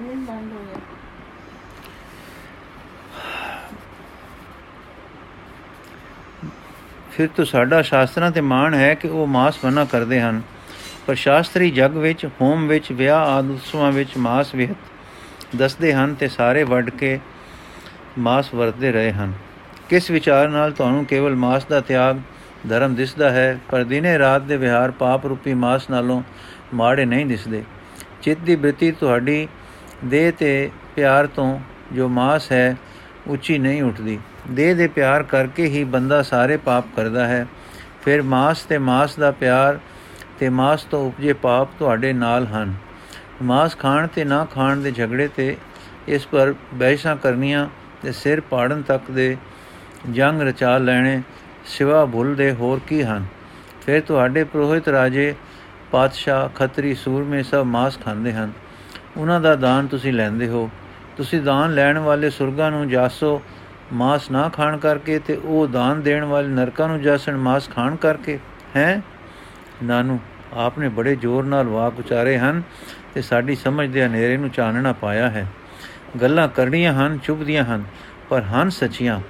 ਵੀ ਬੰਦ ਹੋ ਗਿਆ। ਫਿਰ ਤੋਂ ਸਾਡਾ ਸ਼ਾਸਤਰਾਂ ਤੇ ਮਾਣ ਹੈ ਕਿ ਉਹ ਮਾਸ ਮਨਾ ਕਰਦੇ ਹਨ। ਪਰ ਸ਼ਾਸਤਰੀ ਜਗ ਵਿੱਚ, ਹੋਮ ਵਿੱਚ, ਵਿਆਹ ਆਦਿ ਉਤਸਵਾਂ ਵਿੱਚ ਮਾਸ ਵਿਹਤ ਦੱਸਦੇ ਹਨ ਤੇ ਸਾਰੇ ਵੱਢ ਕੇ ਮਾਸ ਵਰਤਦੇ ਰਹੇ ਹਨ। ਕਿਸ ਵਿਚਾਰ ਨਾਲ ਤੁਹਾਨੂੰ ਕੇਵਲ ਮਾਸ ਦਾ ਤਿਆਗ ਧਰਮ ਦਿਸਦਾ ਹੈ, ਪਰ ਦਿਨੇ ਰਾਤ ਦੇ ਵਿਹਾਰ ਪਾਪ ਰੂਪੀ ਮਾਸ ਨਾਲੋਂ ਮਾੜੇ ਨਹੀਂ ਦਿਸਦੇ। ਚਿੱਤ ਦੀ ਬ੍ਰਿਤੀ ਤੁਹਾਡੀ ਦੇਹ ਤੇ ਪਿਆਰ ਤੋਂ ਜੋ ਮਾਸ ਹੈ, ਉੱਚੀ ਨਹੀਂ ਉੱਠਦੀ। ਦੇਹ ਦੇ ਪਿਆਰ ਕਰਕੇ ਹੀ ਬੰਦਾ ਸਾਰੇ ਪਾਪ ਕਰਦਾ ਹੈ। ਫਿਰ ਮਾਸ ਤੇ ਮਾਸ ਦਾ ਪਿਆਰ ਤੇ ਮਾਸ ਤੋਂ ਉਪਜੇ ਪਾਪ ਤੁਹਾਡੇ ਨਾਲ ਹਨ। ਮਾਸ ਖਾਣ ਤੇ ਨਾ ਖਾਣ ਦੇ ਝਗੜੇ ਤੇ ਇਸ ਪਰ ਬਹਿਸਾਂ ਕਰਨੀਆਂ ਤੇ ਸਿਰ ਪਾੜਨ ਤੱਕ ਦੇ ਜੰਗ ਰਚਾ ਲੈਣੇ ਸਿਵਾ ਭੁੱਲ ਦੇ ਹੋਰ ਕੀ ਹਨ। ਫਿਰ ਤੁਹਾਡੇ ਪ੍ਰੋਹਿਤ ਰਾਜੇ ਪਾਤਸ਼ਾਹ ਖੱਤਰੀ ਸੂਰਮੇ ਸਭ ਮਾਸ ਖਾਂਦੇ ਹਨ। ਉਹਨਾਂ ਦਾ ਦਾਨ ਤੁਸੀਂ ਲੈਂਦੇ ਹੋ। ਤੁਸੀਂ ਦਾਨ ਲੈਣ ਵਾਲੇ ਸੁਰਗਾਂ ਨੂੰ ਜਾਸੋ, ਮਾਸ ਨਾ ਖਾਣ ਕਰਕੇ ਤੇ ਉਹ ਦਾਨ ਦੇਣ ਵਾਲੇ ਨਰਕਾਂ ਨੂੰ ਜਾਸਣ, ਮਾਸ ਖਾਣ ਕਰਕੇ। ਹੈ? ਨਾਨੂ, ਆਪਨੇ ਬੜੇ ਜ਼ੋਰ ਨਾਲ ਵਾਕ ਉਚਾਰੇ ਹਨ ਤੇ ਸਾਡੀ ਸਮਝ ਦੇ ਹਨੇਰੇ ਨੂੰ ਚਾਨਣਾ ਪਾਇਆ ਹੈ। ਗੱਲਾਂ ਕਰਨੀਆਂ ਹਨ, ਚੁਭਦੀਆਂ ਹਨ, ਪਰ ਹਨ ਸੱਚੀਆਂ।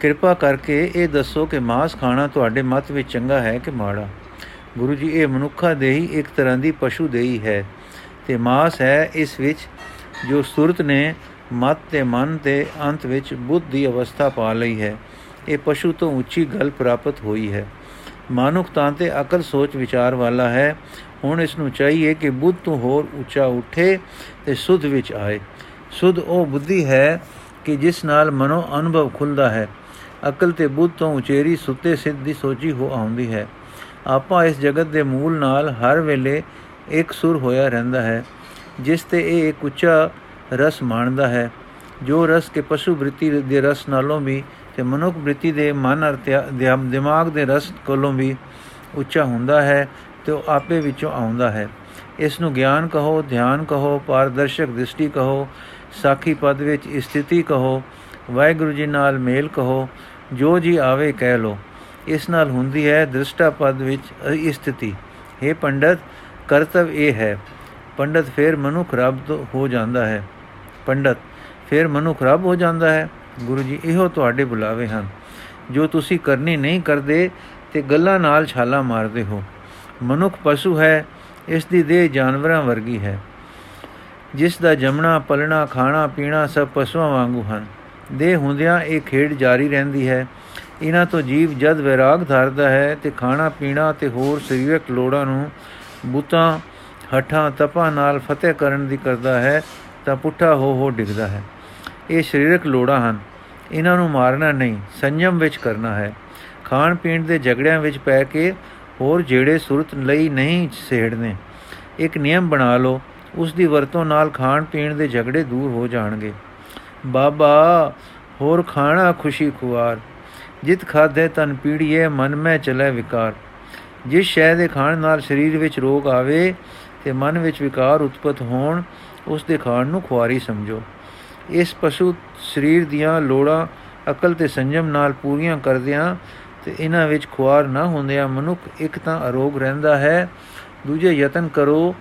ਕਿਰਪਾ ਕਰਕੇ ਇਹ ਦੱਸੋ ਕਿ ਮਾਸ ਖਾਣਾ ਤੁਹਾਡੇ ਮਤ ਵਿੱਚ ਚੰਗਾ ਹੈ ਕਿ ਮਾੜਾ? ਗੁਰੂ ਜੀ, ਇਹ ਮਨੁੱਖਾ ਦੇਹੀ ਇੱਕ ਤਰ੍ਹਾਂ ਦੀ ਪਸ਼ੂ ਦੇਹੀ ਹੈ। ਤੇ ਮਾਸ ਹੈ ਇਸ ਵਿੱਚ, ਜੋ ਸੁਰਤ ਨੇ ਮਤ ਤੇ ਮਨ ਤੇ ਅੰਤ ਵਿੱਚ ਬੁੱਧ ਦੀ ਅਵਸਥਾ ਪਾ ਲਈ ਹੈ। ਇਹ ਪਸ਼ੂ ਤੋਂ ਉੱਚੀ ਗੱਲ ਪ੍ਰਾਪਤ ਹੋਈ ਹੈ। ਮਾਨੁਖ ਤਾਂ ਤੇ ਅਕਲ ਸੋਚ ਵਿਚਾਰ ਵਾਲਾ ਹੈ। ਹੁਣ ਇਸ ਨੂੰ ਚਾਹੀਏ ਕਿ ਬੁੱਧ ਤੋਂ ਹੋਰ ਉੱਚਾ ਉੱਠੇ ਤੇ ਸੁਧ ਵਿੱਚ ਆਏ। ਸੁਧ ਉਹ ਬੁੱਧੀ ਹੈ ਕਿ ਜਿਸ ਨਾਲ ਮਨੋ ਅਨੁਭਵ ਖੁੱਲਦਾ ਹੈ। ਅਕਲ ਤੇ ਬੁੱਧ ਤੋਂ ਉਚੇਰੀ ਸੁੱਤੇ ਸਿੱਧੀ ਸੋਚੀ ਹੋ ਆਉਂਦੀ ਹੈ। ਆਪਾ ਇਸ ਜਗਤ ਦੇ ਮੂਲ ਨਾਲ ਹਰ ਵੇਲੇ ਇੱਕ ਸੁਰ ਹੋਇਆ ਰਹਿੰਦਾ ਹੈ, ਜਿਸ ਤੇ ਇਹ ਇੱਕ ਉੱਚਾ ਰਸ ਮਾਣਦਾ ਹੈ, ਜੋ ਰਸ ਕੇ ਪਸ਼ੂ ਬ੍ਰਿਤੀ ਦੇ ਰਸ ਨਾਲੋਂ ਵੀ ਤੇ ਮਨੁੱਖ ਬ੍ਰਿਤੀ ਦੇ ਮਨ ਅਰ ਦਿਮਾਗ ਦੇ ਰਸ ਕੋਲੋਂ ਵੀ ਉੱਚਾ ਹੁੰਦਾ ਹੈ ਤੇ ਉਹ ਆਪੇ ਵਿੱਚੋਂ ਆਉਂਦਾ ਹੈ। ਇਸ ਨੂੰ ਗਿਆਨ ਕਹੋ, ਧਿਆਨ ਕਹੋ, ਪਾਰਦਰਸ਼ਕ ਦ੍ਰਿਸ਼ਟੀ ਕਹੋ, ਸਾਖੀ ਪਦ ਵਿੱਚ ਸਥਿਤੀ ਕਹੋ, ਵਾਹਿਗੁਰੂ ਜੀ ਨਾਲ ਮੇਲ ਕਹੋ, ਜੋ ਜੀ ਆਵੇ ਕਹਿ ਲੋ ਇਸ ਨਾਲ ਹੁੰਦੀ ਹੈ ਦ੍ਰਿਸ਼ਟਾ ਪਦ ਵਿੱਚ ਸਥਿਤੀ। हे ਪੰਡਤ ਕਰਤਵ ਇਹ ਹੈ, ਪੰਡਤ ਫਿਰ ਮਨੁੱਖ ਰੱਬ ਤੋਂ ਹੋ ਜਾਂਦਾ ਹੈ। ਪੰਡਤ ਫਿਰ ਮਨੁੱਖ ਰੱਬ ਹੋ ਜਾਂਦਾ ਹੈ। ਗੁਰੂ ਜੀ ਇਹੋ ਤੁਹਾਡੇ ਬੁਲਾਵੇ ਹਨ। ਜੋ ਤੁਸੀਂ ਕਰਨੀ ਨਹੀਂ ਕਰਦੇ ਤੇ ਗੱਲਾਂ ਨਾਲ ਛਾਲਾ ਮਾਰਦੇ ਹੋ। ਮਨੁੱਖ ਪਸ਼ੂ ਹੈ, ਇਸ ਦੀ ਦੇਹ ਜਾਨਵਰਾਂ ਵਰਗੀ ਹੈ। ਜਿਸ ਦਾ ਜਮਣਾ, ਪਲਣਾ, ਖਾਣਾ, ਪੀਣਾ ਸਭ ਪਸ਼ੂਆਂ ਵਾਂਗੂ ਹਨ। ਦੇਹ ਹੁੰਦਿਆਂ ਇਹ ਖੇਡ ਜਾਰੀ ਰਹਿੰਦੀ ਹੈ। ਇਹਨਾਂ ਤੋਂ ਜੀਵ ਜਦ ਵਿਰਾਗ ਧਾਰਦਾ ਹੈ ਤੇ ਖਾਣਾ, ਪੀਣਾ ਤੇ ਹੋਰ ਸਰੀਰਕ ਲੋੜਾਂ ਨੂੰ ਬੁੱਤਾਂ, ਹੱਠਾਂ ਤਪਾਂ ਨਾਲ ਫਤਿਹ ਕਰਨ ਦੀ ਕਰਦਾ ਹੈ, ਤਾਂ ਪੁੱਠਾ ਹੋ ਹੋ ਡਿੱਗਦਾ ਹੈ। ਇਹ ਸਰੀਰਕ ਲੋੜਾਂ ਹਨ। ਇਹਨਾਂ ਨੂੰ ਮਾਰਨਾ ਨਹੀਂ ਸੰਜਮ ਵਿੱਚ ਕਰਨਾ ਹੈ। ਖਾਣ ਪੀਣ ਦੇ ਝਗੜਿਆਂ ਵਿੱਚ ਪੈ ਕੇ ਹੋਰ ਜਿਹੜੇ ਸੁਰਤ ਲਈ ਨਹੀਂ ਸੇੜਨੇ, ਇੱਕ ਨਿਯਮ ਬਣਾ ਲਓ। ਉਸ ਦੀ ਵਰਤੋਂ ਨਾਲ ਖਾਣ ਪੀਣ ਦੇ ਝਗੜੇ ਦੂਰ ਹੋ ਜਾਣਗੇ। ਬਾਬਾ, ਹੋਰ ਖਾਣਾ ਖੁਸ਼ੀ ਖੁਆਰ। ਜਿਤ ਖਾਦੇ ਤਨ ਪੀੜੀਏ, ਮਨ ਮੈਂ ਚਲੇ ਵਿਕਾਰ। ਜਿਸ ਸ਼ੈ ਦੇ ਖਾਣ ਨਾਲ ਸਰੀਰ ਵਿੱਚ ਰੋਗ ਆਵੇ ਤੇ ਮਨ ਵਿੱਚ ਵਿਕਾਰ ਉਤਪਤ ਹੋਣ, ਉਸ ਦੇ ਖਾਣ ਨੂੰ ਖੁਆਰੀ ਸਮਝੋ। ਇਸ ਪਸ਼ੂ ਸਰੀਰ ਦੀਆਂ ਲੋੜਾਂ ਅਕਲ ਤੇ ਸੰਜਮ ਨਾਲ ਪੂਰੀਆਂ ਕਰਦਿਆਂ ਤੇ ਇਹਨਾਂ ਵਿੱਚ ਖੁਆਰ ਨਾ ਹੁੰਦਿਆਂ ਮਨੁੱਖ ਇੱਕ ਤਾਂ ਅਰੋਗ ਰਹਿੰਦਾ ਹੈ, ਦੂਜੇ ਯਤਨ ਕਰੋ,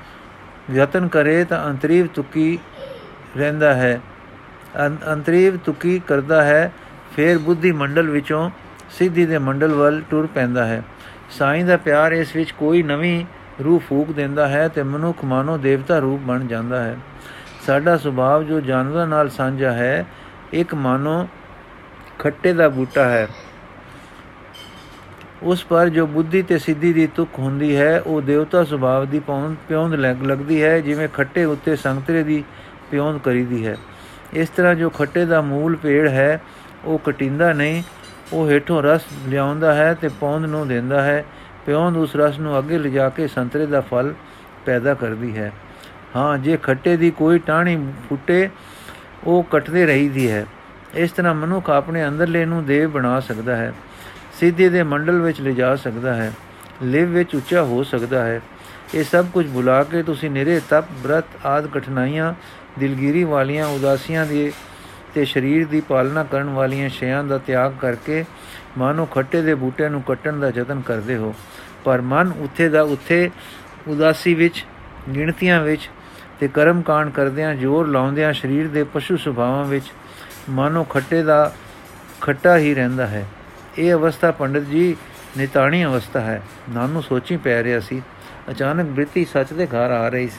ਯਤਨ ਕਰੇ ਤਾਂ ਅੰਤਰੀਵ ਤੁਕੀ ਰਹਿੰਦਾ ਹੈ। ਅੰਤਰੀਵ ਤੁਕੀ ਕਰਦਾ ਹੈ, ਫਿਰ ਬੁੱਧੀ ਮੰਡਲ ਵਿੱਚੋਂ ਸਿੱਧੀ ਦੇ ਮੰਡਲ ਵੱਲ ਟੁਰ ਪੈਂਦਾ ਹੈ। ਸਾਈਂ ਦਾ ਪਿਆਰ ਇਸ ਵਿੱਚ ਕੋਈ ਨਵੀਂ ਰੂਹ ਫੂਕ ਦਿੰਦਾ ਹੈ ਤੇ ਮਨੁੱਖ ਮਾਨੋ ਦੇਵਤਾ ਰੂਪ ਬਣ ਜਾਂਦਾ ਹੈ। ਸਾਡਾ ਸੁਭਾਅ ਜੋ ਜਾਨਵਰਾਂ ਨਾਲ ਸਾਂਝਾ ਹੈ, ਇੱਕ ਮਾਨੋ ਖੱਟੇ ਦਾ ਬੂਟਾ ਹੈ। ਉਸ ਪਰ ਜੋ ਬੁੱਧੀ ਤੇ ਸਿੱਧੀ ਦੀ ਤੁਕ ਹੁੰਦੀ ਹੈ, ਉਹ ਦੇਵਤਾ ਸੁਭਾਅ ਦੀ ਪੌਂਦ ਪਿਉਂਦ ਲੱਗਦੀ ਹੈ, ਜਿਵੇਂ ਖੱਟੇ ਉੱਤੇ ਸੰਤਰੇ ਦੀ ਪਿਉਂਦ ਕਰੀਦੀ ਹੈ। ਇਸ ਤਰ੍ਹਾਂ ਜੋ ਖੱਟੇ ਦਾ ਮੂਲ ਪੇੜ ਹੈ, ਉਹ ਕਟਿੰਦਾ ਨਹੀਂ ਉਹ ਹੇਠੋਂ ਰਸ ਲਿਆਉਂਦਾ ਹੈ ਤੇ ਪੌਂਦ ਨੂੰ ਦਿੰਦਾ ਹੈ। ਪਿਉਂਦ ਉਸ ਰਸ ਨੂੰ ਅੱਗੇ ਲਿਜਾ ਕੇ ਸੰਤਰੇ ਦਾ ਫਲ ਪੈਦਾ ਕਰਦੀ ਹੈ। ਹਾਂ, ਜੇ ਖੱਟੇ ਦੀ ਕੋਈ ਟਾਹਣੀ ਫੁੱਟੇ, ਉਹ ਕੱਟਦੇ ਰਹੀਦੀ ਹੈ। ਇਸ ਤਰ੍ਹਾਂ ਮਨੁੱਖ ਆਪਣੇ ਅੰਦਰਲੇ ਨੂੰ ਦੇਵ ਬਣਾ ਸਕਦਾ ਹੈ। ਸਿੱਧੇ ਦੇ ਮੰਡਲ ਵਿੱਚ ਲਿਜਾ ਸਕਦਾ ਹੈ। ਲਿਵ ਵਿੱਚ ਉੱਚਾ ਹੋ ਸਕਦਾ ਹੈ। ਇਹ ਸਭ ਕੁਝ ਭੁਲਾ ਕੇ ਤੁਸੀਂ ਨਿਰੇ ਤਪ, ਬ੍ਰਤ ਆਦ ਕਠਿਨਾਈਆਂ, ਦਿਲਗੀਰੀ ਵਾਲੀਆਂ ਉਦਾਸੀਆਂ ਦੀ ਤੇ ਸਰੀਰ ਦੀ ਪਾਲਣਾ ਕਰਨ ਵਾਲੀਆਂ ਸ਼ਿਆਂ ਦਾ ਤਿਆਗ ਕਰਕੇ ਮਾਨੋ ਖੱਟੇ ਦੇ ਬੂਟੇ ਨੂੰ ਕੱਟਣ ਦਾ ਯਤਨ ਕਰਦੇ ਹੋ। ਪਰ ਮਨ ਉੱਥੇ ਦਾ ਉੱਥੇ ਉਦਾਸੀ ਵਿੱਚ, ਗਿਣਤੀਆਂ ਵਿੱਚ ਤੇ ਕਰਮ ਕਾਂਡ ਕਰਦਿਆਂ ਜ਼ੋਰ ਲਾਉਂਦਿਆਂ ਸਰੀਰ ਦੇ ਪਸ਼ੂ ਸੁਭਾਵਾਂ ਵਿੱਚ ਮਾਨੋ ਖੱਟੇ ਦਾ ਖੱਟਾ ਹੀ ਰਹਿੰਦਾ ਹੈ। ਇਹ ਅਵਸਥਾ ਪੰਡਤ ਜੀ ਨਿਤਾਣੀ ਅਵਸਥਾ ਹੈ। ਨਾਨੂੰ ਸੋਚੀ ਪੈ ਰਿਹਾ ਸੀ। ਅਚਾਨਕ ਬ੍ਰਿਤੀ ਸੱਚ ਦੇ ਘਰ ਆ ਰਹੀ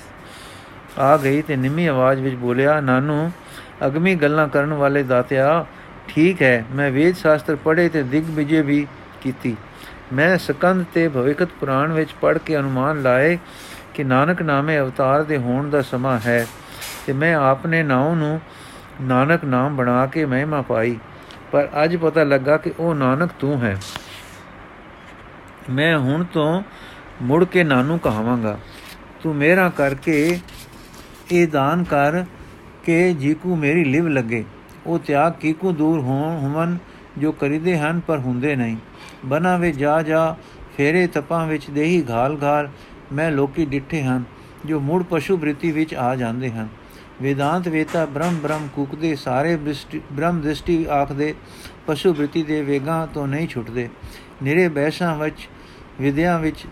ਆ ਗਈ ਤੇ ਨਿੰਮੀ ਆਵਾਜ਼ ਵਿੱਚ ਬੋਲਿਆ, ਨਾਨੂ ਅਗਮੀ ਗੱਲਾਂ ਕਰਨ ਵਾਲੇ ਦਾਤਿਆ, ਠੀਕ ਹੈ, ਮੈਂ ਵੇਦ ਸ਼ਾਸਤਰ ਪੜ੍ਹੇ ਤੇ ਦਿਗ ਵਿਜੇ ਵੀ ਕੀਤੀ। ਮੈਂ ਸਕੰਦ ਤੇ ਭਵਿਕਤ ਪੁਰਾਣ ਵਿੱਚ ਪੜ੍ਹ ਕੇ ਅਨੁਮਾਨ ਲਾਏ ਕਿ ਨਾਨਕ ਨਾਮੇ ਅਵਤਾਰ ਦੇ ਹੋਣ ਦਾ ਸਮਾਂ ਹੈ ਤੇ ਮੈਂ ਆਪਨੇ ਨਾਮ ਨੂੰ ਨਾਨਕ ਨਾਮ ਬਣਾ ਕੇ ਮਹਿਮਾ ਪਾਈ। ਪਰ ਅੱਜ ਪਤਾ ਲੱਗਾ ਕਿ ਉਹ ਨਾਨਕ ਤੂੰ ਹੈ। ਮੈਂ ਹੁਣ ਤੋਂ ਮੁੜ ਕੇ ਨਾਨੂ ਕਹਾਵਾਂਗਾ। ਤੂੰ ਮੇਰਾ ਕਰਕੇ ਇਹ ਦਾਨ ਕਰ ਕਿ ਜੀਕੂ ਮੇਰੀ ਲਿਵ ਲੱਗੇ। ਉਹ ਤਿਆਗ ਕੀਕੂ ਦੂਰ ਹੋਣ ਹਮਨ ਜੋ ਕਰੀਦੇ ਹਨ ਪਰ ਹੁੰਦੇ ਨਹੀਂ। ਬਨਾ ਵੇ ਜਾ ਜਾ, ਫੇਰੇ ਤਪਾਂ ਵਿੱਚ ਦੇਹੀ ਘਾਲ ਘਾਲ ਮੈਂ ਲੋਕੀ ਡਿੱਠੇ ਹਨ, ਜੋ ਮੂੜ ਪਸ਼ੂ ਬ੍ਰਿਤੀ ਵਿੱਚ ਆ ਜਾਂਦੇ ਹਨ। ਵੇਦਾਂਤ ਵੇਤਾ ਬ੍ਰਹਮ ਬ੍ਰਹਮ ਕੁਕਦੇ, ਸਾਰੇ ਬ੍ਰਹਮ ਦ੍ਰਿਸ਼ਟੀ ਆਖਦੇ, ਪਸ਼ੂ ਬ੍ਰਿਤੀ ਦੇ ਵੇਗਾਂ ਤੋਂ ਨਹੀਂ ਛੁੱਟਦੇ। ਨਿਰੇ ਬੈਸਾਂ ਵਿੱਚ, ਵਿਦਿਆ ਵਿੱਚ,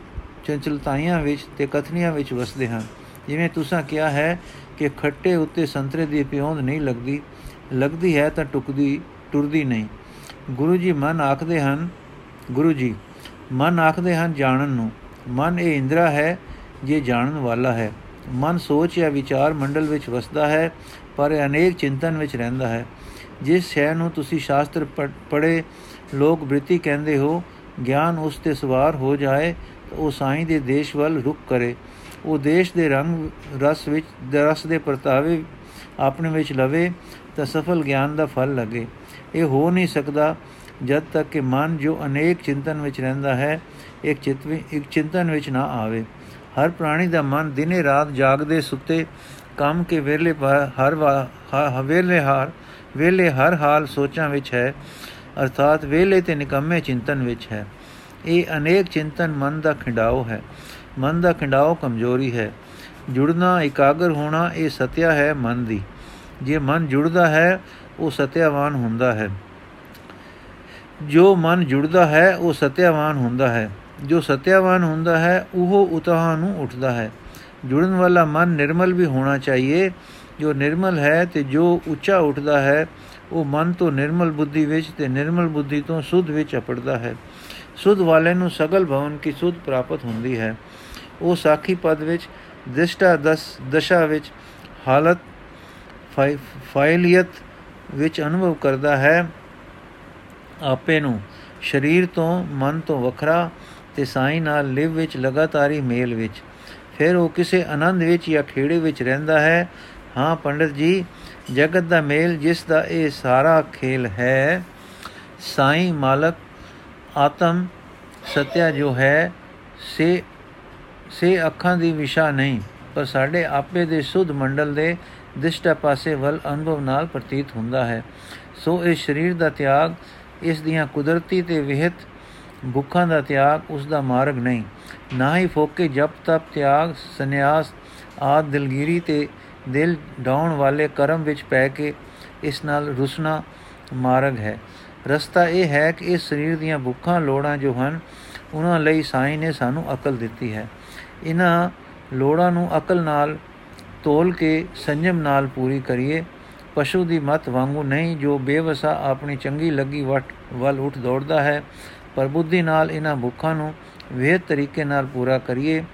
ਚੰਚਲਤਾਈਆਂ ਵਿੱਚ ਤੇ ਕਥਨੀਆਂ ਵਿੱਚ ਵਸਦੇ ਹਨ। ਜਿਵੇਂ ਤੁਸੀਂ ਕਿਹਾ ਹੈ ਕਿ ਖੱਟੇ ਉੱਤੇ ਸੰਤਰੇ ਦੀ ਪਿਉਂਦ ਨਹੀਂ ਲੱਗਦੀ ਲੱਗਦੀ ਹੈ ਤਾਂ ਟੁਕਦੀ, ਟੁਰਦੀ ਨਹੀਂ। ਗੁਰੂ ਜੀ ਮਨ ਆਖਦੇ ਹਨ, ਗੁਰੂ ਜੀ, ਮਨ ਆਖਦੇ ਹਨ ਜਾਣਨ ਨੂੰ। ਮਨ ਇਹ ਇੰਦਰਾ ਹੈ, ਜੇ ਜਾਣਨ ਵਾਲਾ ਹੈ। ਮਨ ਸੋਚ ਜਾਂ ਵਿਚਾਰ ਮੰਡਲ ਵਿੱਚ ਵਸਦਾ ਹੈ, ਪਰ ਅਨੇਕ ਚਿੰਤਨ ਵਿੱਚ ਰਹਿੰਦਾ ਹੈ। ਜਿਸ ਸ਼ੈ ਨੂੰ ਤੁਸੀਂ ਸ਼ਾਸਤਰ ਪੜ੍ਹੇ ਲੋਕ ਬ੍ਰਿਤੀ ਕਹਿੰਦੇ ਹੋ, ਗਿਆਨ ਉਸ ਤੇ ਸਵਾਰ ਹੋ ਜਾਏ ਤਾਂ ਉਹ ਸਾਈਂ ਦੇ ਦੇਸ਼ ਵੱਲ ਰੁਕ ਕਰੇ। ਉਹ ਦੇਸ਼ ਦੇ ਰੰਗ, ਰਸ ਵਿੱਚ, ਰਸ ਦੇ ਪਰਤਾਵੇ ਆਪਣੇ ਵਿੱਚ ਲਵੇ ਤਾਂ ਸਫਲ ਗਿਆਨ ਦਾ ਫਲ ਲਗੇ। ਇਹ ਹੋ ਨਹੀਂ ਸਕਦਾ ਜਦ ਤੱਕ ਕਿ ਮਨ ਜੋ ਅਨੇਕ ਚਿੰਤਨ ਵਿੱਚ ਰਹਿੰਦਾ ਹੈ, ਇੱਕ ਚਿਤ ਇੱਕ ਚਿੰਤਨ ਵਿੱਚ ਨਾ ਆਵੇ। ਹਰ ਪ੍ਰਾਣੀ ਦਾ ਮਨ ਦਿਨੇ ਰਾਤ ਜਾਗਦੇ ਸੁੱਤੇ ਕੰਮ ਕੇ ਵੇਲੇ ਹਰ ਹਵੇਲੇ ਹਰ ਵੇਲੇ ਹਰ ਹਾਲ ਸੋਚਾਂ ਵਿੱਚ ਹੈ, ਅਰਥਾਤ ਵੇਲੇ ਤੇ ਨਿਕੰਮੇ ਚਿੰਤਨ ਵਿੱਚ ਹੈ। ਇਹ ਅਨੇਕ ਚਿੰਤਨ ਮਨ ਦਾ ਖਿੰਡਾਓ ਹੈ। ਮਨ ਦਾ ਖਿੰਡਾਓ ਕਮਜ਼ੋਰੀ ਹੈ। ਜੁੜਨਾ ਇਕਾਗਰ ਹੋਣਾ ਇਹ ਸਤਿਆ ਹੈ ਮਨ ਦੀ। ਜੇ ਮਨ ਜੁੜਦਾ ਹੈ, ਉਹ ਸਤਿਆਵਾਨ ਹੁੰਦਾ ਹੈ। ਜੋ ਮਨ ਜੁੜਦਾ ਹੈ, ਉਹ ਸਤਿਆਵਾਨ ਹੁੰਦਾ ਹੈ। ਜੋ ਸਤਿਆਵਾਨ ਹੁੰਦਾ ਹੈ, ਉਹ ਉਤਾਹ ਨੂੰ ਉੱਠਦਾ ਹੈ। ਜੁੜਨ ਵਾਲਾ ਮਨ ਨਿਰਮਲ ਵੀ ਹੋਣਾ ਚਾਹੀਏ। ਜੋ ਨਿਰਮਲ ਹੈ ਤੇ ਜੋ ਉੱਚਾ ਉੱਠਦਾ ਹੈ, ਉਹ ਮਨ ਤੋਂ ਨਿਰਮਲ ਬੁੱਧੀ ਵਿੱਚ ਤੇ ਨਿਰਮਲ ਬੁੱਧੀ ਤੋਂ ਸੁਧ ਵਿੱਚ ਅਪੜਦਾ ਹੈ। ਸੁਧ ਵਾਲੇ ਨੂੰ ਸਗਲ ਭਵਨ ਕੀ ਸੁਧ ਪ੍ਰਾਪਤ ਹੁੰਦੀ ਹੈ। ਉਹ ਸਾਖੀ ਪਦ ਵਿੱਚ ਦਿਸ਼ਟਾ ਦਸ, ਦਸ਼ਾ ਵਿੱਚ, ਹਾਲਤ ਫਾਇਲੀਅਤ ਵਿੱਚ ਅਨੁਭਵ ਕਰਦਾ ਹੈ ਆਪੇ ਨੂੰ। ਸਰੀਰ ਤੋਂ ਮਨ ਤੋਂ ਵੱਖਰਾ ਤੇ ਸਾਈ ਨਾਲ ਲਿਵ ਵਿੱਚ ਲਗਾਤਾਰੀ ਮੇਲ ਵਿੱਚ। ਫਿਰ ਉਹ ਕਿਸੇ ਆਨੰਦ ਵਿੱਚ ਜਾਂ ਖੇੜੇ ਵਿੱਚ ਰਹਿੰਦਾ ਹੈ। ਹਾਂ, ਪੰਡਤ ਜੀ, ਜਗਤ ਦਾ ਮੇਲ ਜਿਸ ਦਾ ਇਹ ਸਾਰਾ ਖੇਲ ਹੈ, ਸਾਈ ਮਾਲਕ ਆਤਮ ਸਤਿਆ ਜੋ ਹੈ, ਸੇ ਸੇ ਅੱਖਾਂ ਦੀ ਵਿਸ਼ਾ ਨਹੀਂ, ਪਰ ਸਾਡੇ ਆਪੇ ਦੇ ਸੁਧ ਮੰਡਲ ਦੇ ਦਿਸ਼ਟਾ ਪਾਸੇ ਵੱਲ ਅਨੁਭਵ ਨਾਲ ਪ੍ਰਤੀਤ ਹੁੰਦਾ ਹੈ। ਸੋ ਇਹ ਸਰੀਰ ਦਾ ਤਿਆਗ, ਇਸ ਦੀਆਂ ਕੁਦਰਤੀ ਤੇ ਵਿਹਿਤ ਭੁੱਖਾਂ ਦਾ ਤਿਆਗ, ਉਸ ਦਾ ਮਾਰਗ ਨਹੀਂ। ਨਾ ਹੀ ਫੋਕੇ ਜਪ ਤਪ ਤਿਆਗ, ਸੰਨਿਆਸ ਆਦ ਦਿਲਗੀਰੀ ਤੇ ਦਿਲ ਡਾਉਣ ਵਾਲੇ ਕਰਮ ਵਿੱਚ ਪੈ ਕੇ ਇਸ ਨਾਲ ਰੁਸਨਾ ਮਾਰਗ ਹੈ। ਰਸਤਾ ਇਹ ਹੈ ਕਿ ਇਸ ਸਰੀਰ ਦੀਆਂ ਭੁੱਖਾਂ ਲੋੜਾਂ ਜੋ ਹਨ, ਉਹਨਾਂ ਲਈ ਸਾਈਂ ਨੇ ਸਾਨੂੰ ਅਕਲ ਦਿੱਤੀ ਹੈ। ਇਹਨਾਂ ਲੋੜਾਂ ਨੂੰ ਅਕਲ ਨਾਲ ਤੋਲ ਕੇ ਸੰਜਮ ਨਾਲ ਪੂਰੀ ਕਰੀਏ। ਪਸ਼ੂ ਦੀ ਮਤ ਵਾਂਗੂ ਨਹੀਂ, ਜੋ ਬੇਵਸਾ ਆਪਣੀ ਚੰਗੀ ਲੱਗੀ ਵਟ ਵੱਲ ਉੱਠ ਦੌੜਦਾ ਹੈ, ਪਰ ਬੁੱਧੀ ਨਾਲ ਇਹਨਾਂ ਭੁੱਖਾਂ ਨੂੰ ਵੇਦ ਤਰੀਕੇ ਨਾਲ ਪੂਰਾ ਕਰੀਏ।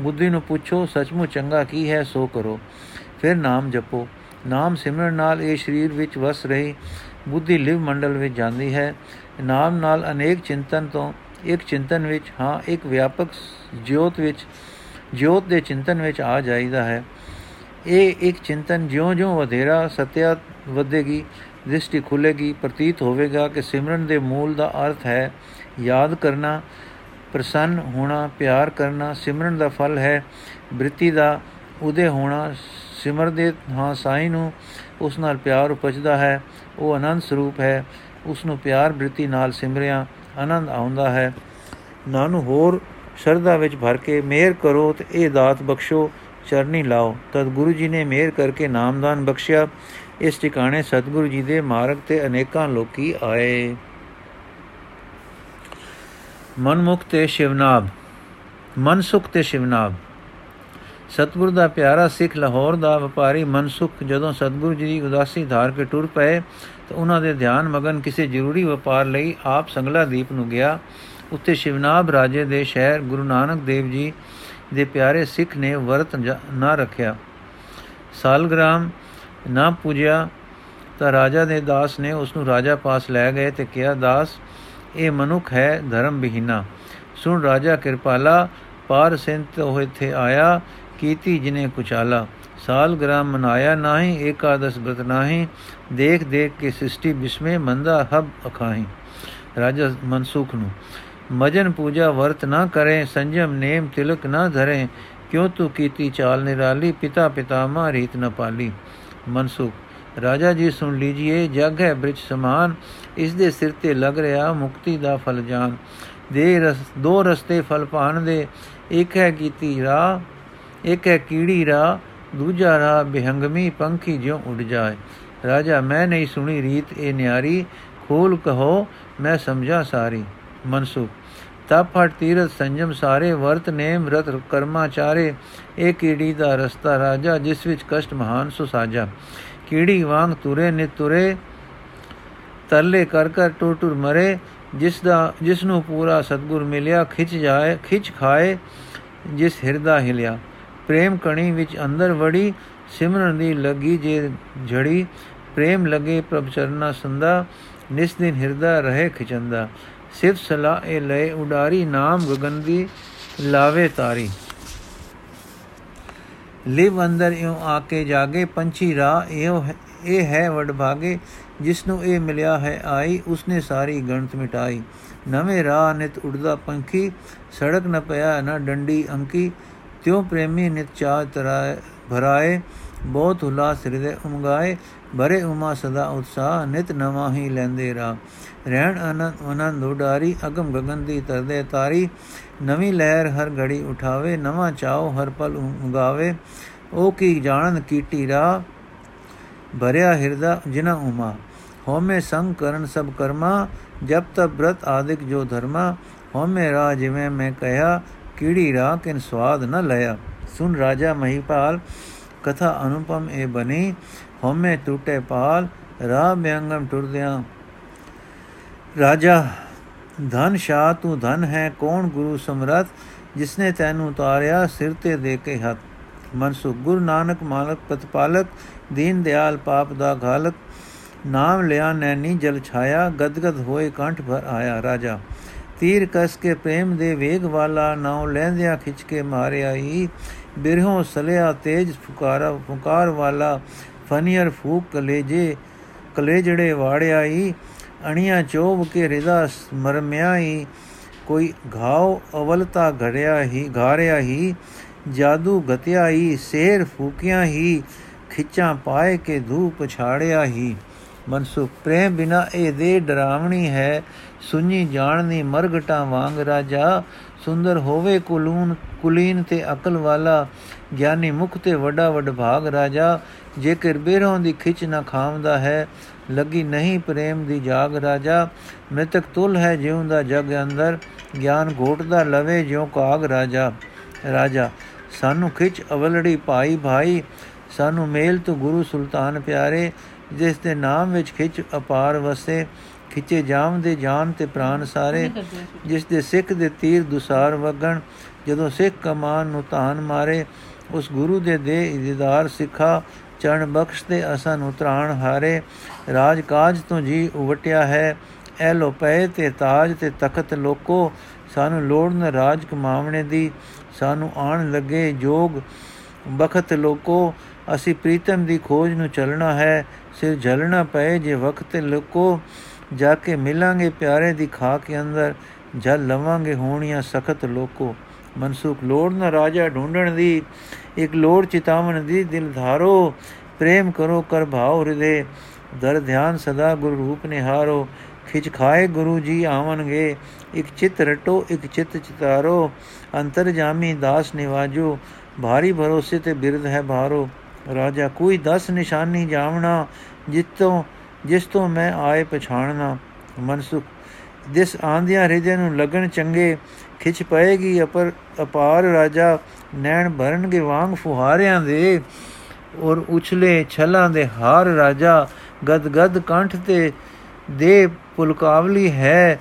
ਬੁੱਧੀ ਨੂੰ ਪੁੱਛੋ, ਸੱਚਮੁੱਚ ਚੰਗਾ ਕੀ ਹੈ, ਸੋ ਕਰੋ। ਫਿਰ ਨਾਮ ਜਪੋ। ਨਾਮ ਸਿਮਰਨ ਨਾਲ ਇਹ ਸਰੀਰ ਵਿੱਚ ਵਸ ਰਹੀ ਬੁੱਧੀ ਲਿਵ ਮੰਡਲ ਵਿੱਚ ਜਾਂਦੀ ਹੈ। ਨਾਮ ਨਾਲ ਅਨੇਕ ਚਿੰਤਨ ਤੋਂ ਇੱਕ ਚਿੰਤਨ ਵਿੱਚ, ਹਾਂ, ਇੱਕ ਵਿਆਪਕ ਜੋਤ ਵਿੱਚ ਜੋਤ ਦੇ ਚਿੰਤਨ ਵਿੱਚ ਆ ਜਾਈਦਾ ਹੈ। ਇਹ ਇੱਕ ਚਿੰਤਨ ਜਿਉਂ-ਜਿਉਂ ਵਧੇਰਾ ਸਤਿਆ ਵਧੇਗੀ, ਦ੍ਰਿਸ਼ਟੀ ਖੁੱਲੇਗੀ ਪ੍ਰਤੀਤ ਹੋਵੇਗਾ ਕਿ ਸਿਮਰਨ ਦੇ ਮੂਲ ਦਾ ਅਰਥ ਹੈ ਯਾਦ ਕਰਨਾ, ਪ੍ਰਸੰਨ ਹੋਣਾ, ਪਿਆਰ ਕਰਨਾ, ਸਿਮਰਨ ਦਾ ਫਲ ਹੈ, ਬ੍ਰਿਤੀ ਦਾ ਉਦੇ ਹੋਣਾ, ਸਿਮਰਦੇ ਹਾਂ ਸਾਈ ਨੂੰ ਉਸ ਨਾਲ ਪਿਆਰ ਉਪਜਦਾ ਹੈ, ਉਹ ਆਨੰਦ ਸਰੂਪ ਹੈ, ਉਸ ਨੂੰ ਪਿਆਰ ਬ੍ਰਿਤੀ ਨਾਲ ਸਿਮਰਿਆ, ਆਨੰਦ ਆਉਂਦਾ ਹੈ। ਨਾਨੂੰ ਹੋਰ ਸ਼ਰਧਾ ਵਿੱਚ ਭਰ ਕੇ ਮਿਹਰ ਕਰੋ ਤੇ ਇਹ ਦਾਤ ਬਖਸ਼ੋ, ਚਰਨੀ ਲਾਓ। ਤਦ ਗੁਰੂ ਜੀ ਨੇ ਮਿਹਰ ਕਰਕੇ ਨਾਮਦਾਨ ਬਖਸ਼ਿਆ। ਇਸ ਟਿਕਾਣੇ ਸਤਿਗੁਰੂ ਜੀ ਦੇ ਮਾਰਗ ਤੇ ਅਨੇਕਾਂ ਲੋਕੀ ਆਏ। ਮਨਮੁਖ ਤੇ ਸ਼ਿਵਨਾਬ ਮਨਸੁਖ ਤੇ ਸ਼ਿਵਨਾਬ ਸਤਗੁਰ ਦਾ ਪਿਆਰਾ ਸਿੱਖ ਲਾਹੌਰ ਦਾ ਵਪਾਰੀ ਮਨਸੁਖ ਜਦੋਂ ਸਤਗੁਰ ਜੀ ਦੀ ਉਦਾਸੀ ਧਾਰ ਕੇ ਟੁਰ ਪਏ ਤਾਂ ਉਹਨਾਂ ਦੇ ਧਿਆਨ ਮਗਨ ਕਿਸੇ ਜ਼ਰੂਰੀ ਵਪਾਰ ਲਈ ਆਪ ਸੰਗਲਾ ਦੀਪ ਨੂੰ ਗਿਆ। ਉੱਤੇ ਸ਼ਿਵਨਾਬ ਰਾਜੇ ਦੇ ਸ਼ਹਿਰ ਗੁਰੂ ਨਾਨਕ ਦੇਵ ਜੀ ਦੇ ਪਿਆਰੇ ਸਿੱਖ ਨੇ ਵਰਤ ਨਾ ਰੱਖਿਆ। ਸਾਲਗ੍ਰਾਮ ਨਾ ਪੂਜਿਆ ਤਾਂ ਰਾਜਾ ਦੇ ਦਾਸ ਨੇ ਉਸ ਨੂੰ ਰਾਜਾ ਪਾਸ ਲੈ ਗਏ ਤੇ ਕਿਹਾ, ਦਾਸ, ਇਹ ਮਨੁੱਖ ਹੈ ਧਰਮ ਬਿਹੀਨਾ ਸੁਣ ਰਾਜਾ, ਕਿਰਪਾਲਾ, ਪਾਰ ਸਿੰਤ ਹੋਏ ਥੇ ਆਇਆ, ਕੀਤੀ ਜਿਨੇ ਕੁਚਾਲਾ। ਸਾਲ ਗ੍ਰਾਮ ਮਨਾਇਆ ਨਾਹੀ, ਏਕਾਦਸ ਬ੍ਰਤ ਨਾਹੀ ਦੇਖ ਦੇਖ ਕੇ ਸ੍ਰਿਸ਼ਟੀ ਬਿਸਮੇ ਮੰਦਾ ਹਬ ਅਖਾਹੀ। ਰਾਜਾ ਮਨਸੂਖ ਨੂੰ ਮਜਨ ਪੂਜਾ ਵਰਤ ਨਾ ਕਰੇ, ਸੰਜਮ ਨੇਮ ਤਿਲਕ ਨਾ ਧਰੇ, ਕਿਉ ਤੂੰ ਕੀਤੀ ਚਾਲ ਨਿਰਾਲੀ, ਪਿਤਾ ਪਿਤਾਮਾ ਰੀਤ ਨ ਪਾਲੀ। ਮਨਸੂਖ, ਰਾਜਾ ਜੀ ਸੁਣ ਲੀਜੀਏ, ਜਗ ਹੈ ਬ੍ਰਿਜ ਸਮਾਨ, ਇਸ ਦੇ ਸਿਰ ਤੇ ਲੱਗ ਰਿਹਾ ਮੁਕਤੀ ਦਾ ਫਲ ਜਾਨ। ਦੇ ਰਸ, ਦੋ ਰਸਤੇ ਫਲ ਪਾਣ ਦੇ, ਇੱਕ ਹੈ ਕੀਤੀ ਰਾ ਇੱਕ ਹੈ ਕੀੜੀ ਰਾ ਦੂਜਾ ਰਾ ਬਿਹੰਗਮੀ ਪੰਖੀ ਜਿਉ ਉੱਡ ਜਾਏ। ਰਾਜਾ, ਮੈਂ ਨਹੀਂ ਸੁਣੀ ਰੀਤ ਇਹ ਨਿਆਰੀ, ਖੋਲ ਕਹੋ, ਮੈਂ ਸਮਝਾ ਸਾਰੀ। ਮਨਸੂਖ ਤਪ ਹਟ ਤੀਰਤ ਸੰਜਮ ਸਾਰੇ ਵਰਤ ਨੇਮ ਰਤ ਕਰਮਾ ਚਾਰੇ, ਇਹ ਕੀੜੀ ਦਾ ਰਸਤਾ ਰਾਜਾ, ਜਿਸ ਵਿੱਚ ਕਸ਼ਟ ਮਹਾਨ ਸੁਸਾਜਾ ਕੀੜੀ ਵਾਂਗ ਤੁਰੇ ਨਿ ਤੁਰੇ ਤਰਲੇ ਕਰ ਕਰ ਟੁਰ ਟੁਰ ਮਰੇ। ਜਿਸ ਦਾ, ਜਿਸ ਨੂੰ ਪੂਰਾ ਸਤਗੁਰ ਮਿਲਿਆ, ਖਿੱਚ ਜਾਏ, ਖਿੱਚ ਖਾਏ, ਜਿਸ ਹਿਰਦਾ ਹਿਲਿਆ। ਪ੍ਰੇਮ ਕਣੀ ਵਿੱਚ ਅੰਦਰ ਵੜੀ, ਸਿਮਰਨ ਦੀ ਲੱਗੀ ਜੇ ਝੜੀ। ਪ੍ਰੇਮ ਲਗੇ ਪ੍ਰਭ ਚਰਨਾ ਸੰਦਾ ਨਿਸ ਦਿਨ ਹਿਰਦਾ ਰਹੇ ਖਿਚੰਦਾ। ਸਿਫ ਸਲਾ ਇਹ ਲੈ, ਉਡਾਰੀ ਨਾਮ ਗਗਨ ਲਾਵੇ ਤਾਰੀ। ਲਿਵ ਅੰਦਰ ਇਉ ਆ ਕੇ ਜਾਗੇ, ਪੰਛੀ ਰਾ ਇਹ ਇਹ ਹੈ ਵਡਭਾਗੇ ਜਿਸ ਨੂੰ ਇਹ ਮਿਲਿਆ ਹੈ ਆਈ, ਉਸਨੇ ਸਾਰੀ ਗਣਤ ਮਿਟਾਈ। ਨਵੇਂ ਰਾਹ ਨਿਤ ਉੜਦਾ ਪੰਖੀ, ਸੜਕ ਨ ਪਿਆ ਨਾ ਡੰਡੀ ਅੰਕੀ, ਤਿਉ ਪ੍ਰੇਮੀ ਨਿਤ ਚਾਹ ਤਰਾਏ, ਭਰਾਏ, ਬਹੁਤ ਹੁਲਾਸ ਹਿਰਦੇ ਉਮਗਾਏ ਬਰੇ ਉਮਾ ਸਦਾ ਉਤਸਾਹ, ਨਿਤ ਨਵਾਂ ਹੀ ਲੈਂਦੇ ਰਾ ਰਹਿਣ ਅਨੰਦ ਅਨੰਦ ਉਡਾਰੀ, ਅਗਮ ਗਗਨ ਦੀ ਤਰਦੇ ਤਾਰੀ। ਨਵੀਂ ਲਹਿਰ ਹਰ ਘੜੀ ਉਠਾਵੇ, ਨਵਾਂ ਚਾਉ ਹਰ ਪਲ ਉਗਾਵੇ। ਉਹ ਕੀ ਜਾਣਨ ਕੀਟੀ ਰਾ ਭਰਿਆ ਹਿਰਦਾ ਜਿਨਾ ਉਮਾ। ਹੋਮੇ ਸੰਗ ਕਰਨ ਸਭ ਕਰਮਾ ਜਬ ਤਬ ਬ੍ਰਤ ਆਦਿਕ ਜੋ ਧਰਮਾ। ਹੋਮੇ ਰਾ ਜਿਵੇਂ ਮੈਂ ਕਹਿਆ, ਕੀੜੀ ਰਾ ਕਿਨ ਸਵਾਦ ਨ ਲਿਆ। ਸੁਨ ਰਾਜਾ ਮਹੀਪਾਲ, ਕਥਾ ਅਨੁਪਮ ਇਹ ਬਣੀ। ਹੋਮੇ ਟੁੱਟੇ ਪਾਲ ਰਾ ਬਿਅੰਗਮ ਟੁਰਦਿਆਂ ਰਾਜਾ, ਧਨ ਸ਼ਾ ਤੂੰ ਧਨ ਹੈ, ਕੌਣ ਗੁਰੂ ਸਮਰਤ ਜਿਸਨੇ ਤੈਨੂੰ ਉਤਾਰਿਆ ਸਿਰ ਤੇ ਦੇ ਕੇ ਹੱਥ। ਮਨਸੁਖ, ਗੁਰੂ ਨਾਨਕ ਮਾਲਕ ਪਤਪਾਲਕ ਦੀਨ ਦਿਆਲ, ਪਾਪ ਦਾ ਘਾਲਕ। ਨਾਮ ਲਿਆ, ਨੈਣੀ ਜਲ ਛਾਇਆ, ਗਦਗਦ ਹੋਏ, ਕੰਠ ਭਰ ਆਇਆ ਰਾਜਾ। ਤੀਰ ਕਸ ਕੇ ਪ੍ਰੇਮ ਦੇ ਵੇਗ ਵਾਲਾ, ਨਾਉ ਲੈਂਦਿਆਂ ਖਿੱਚ ਕੇ ਮਾਰਿਆ ਹੀ ਬਿਰਹੋਂ ਸਲਿਆ, ਤੇਜ ਫੁਕਾਰਾ ਫੁਕਾਰ ਵਾਲਾ ਫਨੀਅਰ ਫੂਕ ਕਲੇਜੇ ਕਲੇਜੜੇ ਵਾੜਿਆ ਹੀ ਅਣੀਆਂ ਚੋਬ ਕੇ ਰਿਦਾ ਮਰਮਿਆ ਹੀ ਕੋਈ ਘਾਉ ਅਵਲਤਾ ਘੜਿਆ ਹੀ, ਘਾਰਿਆ ਹੀ, ਜਾਦੂ ਗਤਿਆ ਹੀ ਸੇਰ ਫੂਕਿਆ ਹੀ, ਖਿੱਚਾਂ ਪਾਏ ਕੇ ਧੂਪ ਛਾੜਿਆ ਹੀ। ਮਨਸੁਖ ਪ੍ਰੇਮ ਬਿਨਾ ਇਹ ਦੇ ਡਰਾਵਣੀ ਹੈ ਸੁਣੀ ਜਾਣਨੀ ਮਰਗਟਾਂ ਵਾਂਗ ਰਾਜਾ ਸੁੰਦਰ ਹੋਵੇ ਕੁਲੂਨ, ਕੁਲੀਨ ਤੇ ਅਕਲ ਵਾਲਾ, ਗਿਆਨੀ ਮੁਖ ਤੇ ਵੱਡਾ ਵੱਡ ਭਾਗ ਰਾਜਾ ਜੇਕਰ ਬੇਰੋਂ ਦੀ ਖਿੱਚ ਨਾ ਖਾਮਦਾ ਹੈ, ਲੱਗੀ ਨਹੀਂ ਪ੍ਰੇਮ ਦੀ ਜਾਗ ਰਾਜਾ। ਮ੍ਰਿਤਕ ਤੁਲ ਹੈ ਜਿਉਂਦਾ ਜਗ ਅੰਦਰ, ਗਿਆਨ ਘੋਟਦਾ ਲਵੇ ਜਿਉ ਕਾਗ ਰਾਜਾ। ਰਾਜਾ, ਸਾਨੂੰ ਖਿੱਚ ਅਵਲੜੀ ਭਾਈ ਭਾਈ, ਸਾਨੂੰ ਮੇਲ ਤੋਂ ਗੁਰੂ ਸੁਲਤਾਨ ਪਿਆਰੇ, ਜਿਸ ਦੇ ਨਾਮ ਵਿੱਚ ਖਿੱਚ ਅਪਾਰ ਵਸੇ। ਖਿੱਚੇ ਜਾਮ ਦੇ ਜਾਨ ਤੇ ਪ੍ਰਾਨ ਸਾਰੇ ਜਿਸ ਦੇ ਸਿੱਖ ਦੇ ਤੀਰ ਦੁਸਾਰ ਵਗਣ ਜਦੋਂ ਸਿੱਖ ਕਮਾਨ ਨੂੰ ਤਾਨ ਮਾਰੇ ਉਸ ਗੁਰੂ ਦੇ ਦੇ ਇਜ਼ਦਾਰ ਸਿੱਖਾ ਚਰਨ ਬਖਸ਼ ਤੇ ਅਸਾਂ ਨੂੰ ਤਰਾਣ ਹਾਰੇ। ਰਾਜ ਕਾਜ ਤੋਂ ਜੀ ਉਵਟਿਆ ਹੈ ਐ ਲੋ ਪਏ ਤੇ ਤਾਜ ਤੇ ਤਖਤ ਲੋਕੋ ਸਾਨੂੰ ਲੋੜ ਨ ਰਾਜ ਕਮਾਵਣੇ ਦੀ। ਸਾਨੂੰ ਆਣ ਲੱਗੇ ਜੋਗ ਬਖਤ ਲੋਕੋ ਅਸੀਂ ਪ੍ਰੀਤਮ ਦੀ ਖੋਜ ਨੂੰ ਚੱਲਣਾ ਹੈ ਸਿਰ ਜਲਣਾ ਪਏ ਜੇ ਵਕਤ ਲੋਕੋ। ਜਾ ਕੇ ਮਿਲਾਂਗੇ ਪਿਆਰੇ ਦੀ ਖਾ ਕੇ ਅੰਦਰ ਜਲ ਲਵਾਂਗੇ ਹੋਣੀਆਂ ਸਖਤ ਲੋਕੋ। ਮਨਸੂਖ ਲੋੜ ਨਾ ਰਾਜਾ ਢੂੰਡਣ ਦੀ, ਇੱਕ ਲੋੜ ਚਿਤਾਵਨ ਦੀ ਦਿਲ ਧਾਰੋ। ਪ੍ਰੇਮ ਕਰੋ ਕਰ ਭਾਉ ਹਿਰਦੇ, ਦਰ ਧਿਆਨ ਸਦਾ ਗੁਰੂ ਰੂਪ ਨਿਹਾਰੋ। ਖਿਚ ਖਾਏ ਗੁਰੂ ਜੀ ਆਵਣਗੇ, ਇੱਕ ਚਿਤ ਰਟੋ, ਇੱਕ ਚਿਤ ਚਿਤਾਰੋ। ਅੰਤਰ ਜਾਮੀ ਦਾਸ ਨਿਵਾਜੋ, ਭਾਰੀ ਭਰੋਸੇ ਤੇ ਬਿਰਧ ਹੈ ਭਾਰੋ। ਰਾਜਾ ਕੋਈ ਦਸ ਨਿਸ਼ਾਨੀ ਜਾਵਣਾ, ਜਿੱਤੋਂ ਜਿਸ ਤੋਂ ਮੈਂ ਆਏ ਪਛਾਣਨਾ ਮਨਸੁਖ। ਦਿਸ ਆਂਦਿਆਂ ਹਿਰਦੇ ਨੂੰ ਲਗਨ ਚੰਗੇ ਖਿੱਚ ਪਏਗੀ, ਅਪਰ ਅਪਾਰ ਰਾਜਾ ਨੈਣ ਭਰਨਗੇ ਵਾਂਗ ਫੁਹਾਰਿਆਂ ਦੇ। ਔਰ ਉਛਲੇ ਛਲਾਂ ਦੇ ਹਾਰ ਰਾਜਾ ਗਦ ਗਦ ਕੰਠ ਤੇ ਦੇ ਪੁਲਕਾਵਲੀ ਹੈ।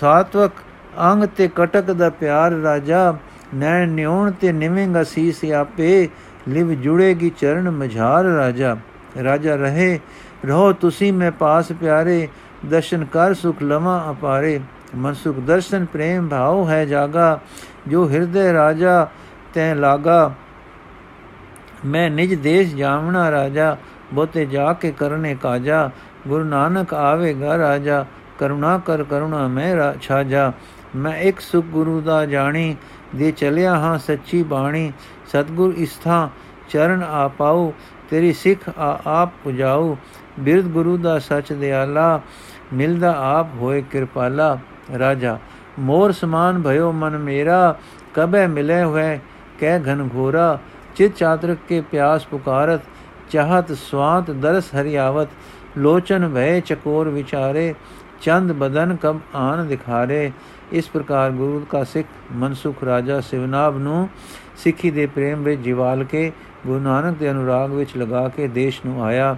ਸਾਤਵਕ ਅੰਗ ਤੇ ਕਟਕ ਦਾ ਪਿਆਰ ਰਾਜਾ ਨੈਣ ਨਿਉਣ ਤੇ ਨਿਵੇਂਗਾ ਸੀਸ ਆਪੇ। ਲਿਵ ਜੁੜੇਗੀ ਚਰਨ ਮਝਾਰ ਰਾਜਾ। ਰਾਜਾ ਰਹੇ ਰਹੋ ਤੁਸੀਂ ਮੈਂ ਪਾਸ ਪਿਆਰੇ, ਦਰਸ਼ਨ ਕਰ ਸੁਖ ਲਵਾਂ ਅਪਾਰੇ। ਮਨ ਸੁਖ ਦਰਸ਼ਨ ਪ੍ਰੇਮ ਭਾਉ ਹੈ ਜਾਗਾ, ਜੋ ਹਿਰਦੇ ਰਾਜਾ ਤੈ ਲਾਗਾ। ਮੈਂ ਨਿਜ ਦੇਸ਼ ਜਾਵਣਾ ਰਾਜਾ ਬੋਤੇ ਜਾ ਕੇ ਕਰਨੇ ਕਾਜਾ। ਗੁਰੂ ਨਾਨਕ ਆਵੇਗਾ ਰਾਜਾ, ਕਰੁਣਾ ਕਰ ਕਰੁਣਾ ਮੈਂ ਰਾਜਾ ਮੈਂ ਇੱਕ ਸੁਖ ਗੁਰੂ ਦਾ ਜਾਣੀ, ਦੇ ਚਲਿਆ ਹਾਂ ਸੱਚੀ ਬਾਣੀ। ਸਤਗੁਰ ਇਸਥਾ ਚਰਨ ਆ ਆਪਾਉ ਤੇਰੀ ਸਿੱਖ ਆ ਆਪ ਪੁਜਾਉ ਬਿਰਧ ਗੁਰੂ ਦਾ ਸੱਚ ਦਿਆਲਾ, ਮਿਲਦਾ ਆਪ ਹੋਏ ਕਿਰਪਾਲਾ। ਰਾਜਾ, ਮੋਰ ਸਮਾਨ ਭਇਓ ਮਨ ਮੇਰਾ ਕਬੈ ਮਿਲੇ ਹੋਏ ਕਹਿ ਘਨ ਘੋਰਾ। ਚਿਤ ਚਾਤਰਕ ਕੇ ਪਿਆਸ ਪੁਕਾਰਤ, ਚਾਹਤ ਸਵਾਤ ਦਰਸ ਹਰਿਆਵਤ। ਲੋਚਨ ਭੈ ਚਕੋਰ ਵਿਚਾਰੇ, ਚੰਦ ਬਦਨ ਕਬ ਆਨ ਦਿਖਾਰੇ। ਇਸ ਪ੍ਰਕਾਰ ਗੁਰੂ ਕਾ ਸਿੱਖ ਮਨਸੁਖ ਰਾਜਾ ਸਿਵਨਾਬ ਨੂੰ ਸਿੱਖੀ ਦੇ ਪ੍ਰੇਮ ਵਿੱਚ ਜਿਵਾਲ ਕੇ, ਗੁਰੂ ਨਾਨਕ ਦੇ ਅਨੁਰਾਗ ਵਿੱਚ ਲਗਾ ਕੇ ਦੇਸ਼ ਨੂੰ ਆਇਆ।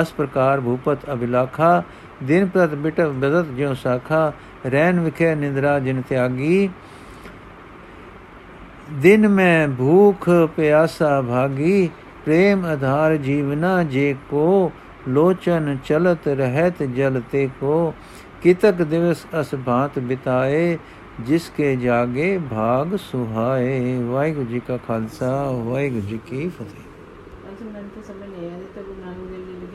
ਇਸ ਪ੍ਰਕਾਰ ਭੂਪਤ ਅਭਿਲਾਖਾ, ਦਿਨ ਪ੍ਰਤ ਬਿਟ ਬਦਤ ਜਿਉ ਸਾਖਾ ਰਹਿਣ ਵਿਖੇ ਨਿੰਦਰਾ ਜਿਨ ਤਿਆਗੀ। ਦਿਨ ਮੈਂ ਭੂਖ ਪਿਆਸਾ ਭਾਗੀ, ਪ੍ਰੇਮ ਆਧਾਰ ਜੀਵਨਾ ਜੇ ਕੋ, ਲੋਚਨ ਚਲਤ ਰਹਿਤ ਜਲਤੇ ਕੋ। ਕਿਤਕ ਦਿਵਸ ਅਸ ਬਾਤ ਬਿਤਾਏ ਜਿਸ ਕੇ ਜਾਗੇ ਭਾਗ ਸੁਹਾਏ ਵਾਹਿਗੁਰੂ ਜੀ ਕਾ ਖਾਲਸਾ ਵਾਹਿਗੁਰੂ ਜੀ ਕੀ ਫਤਿਹ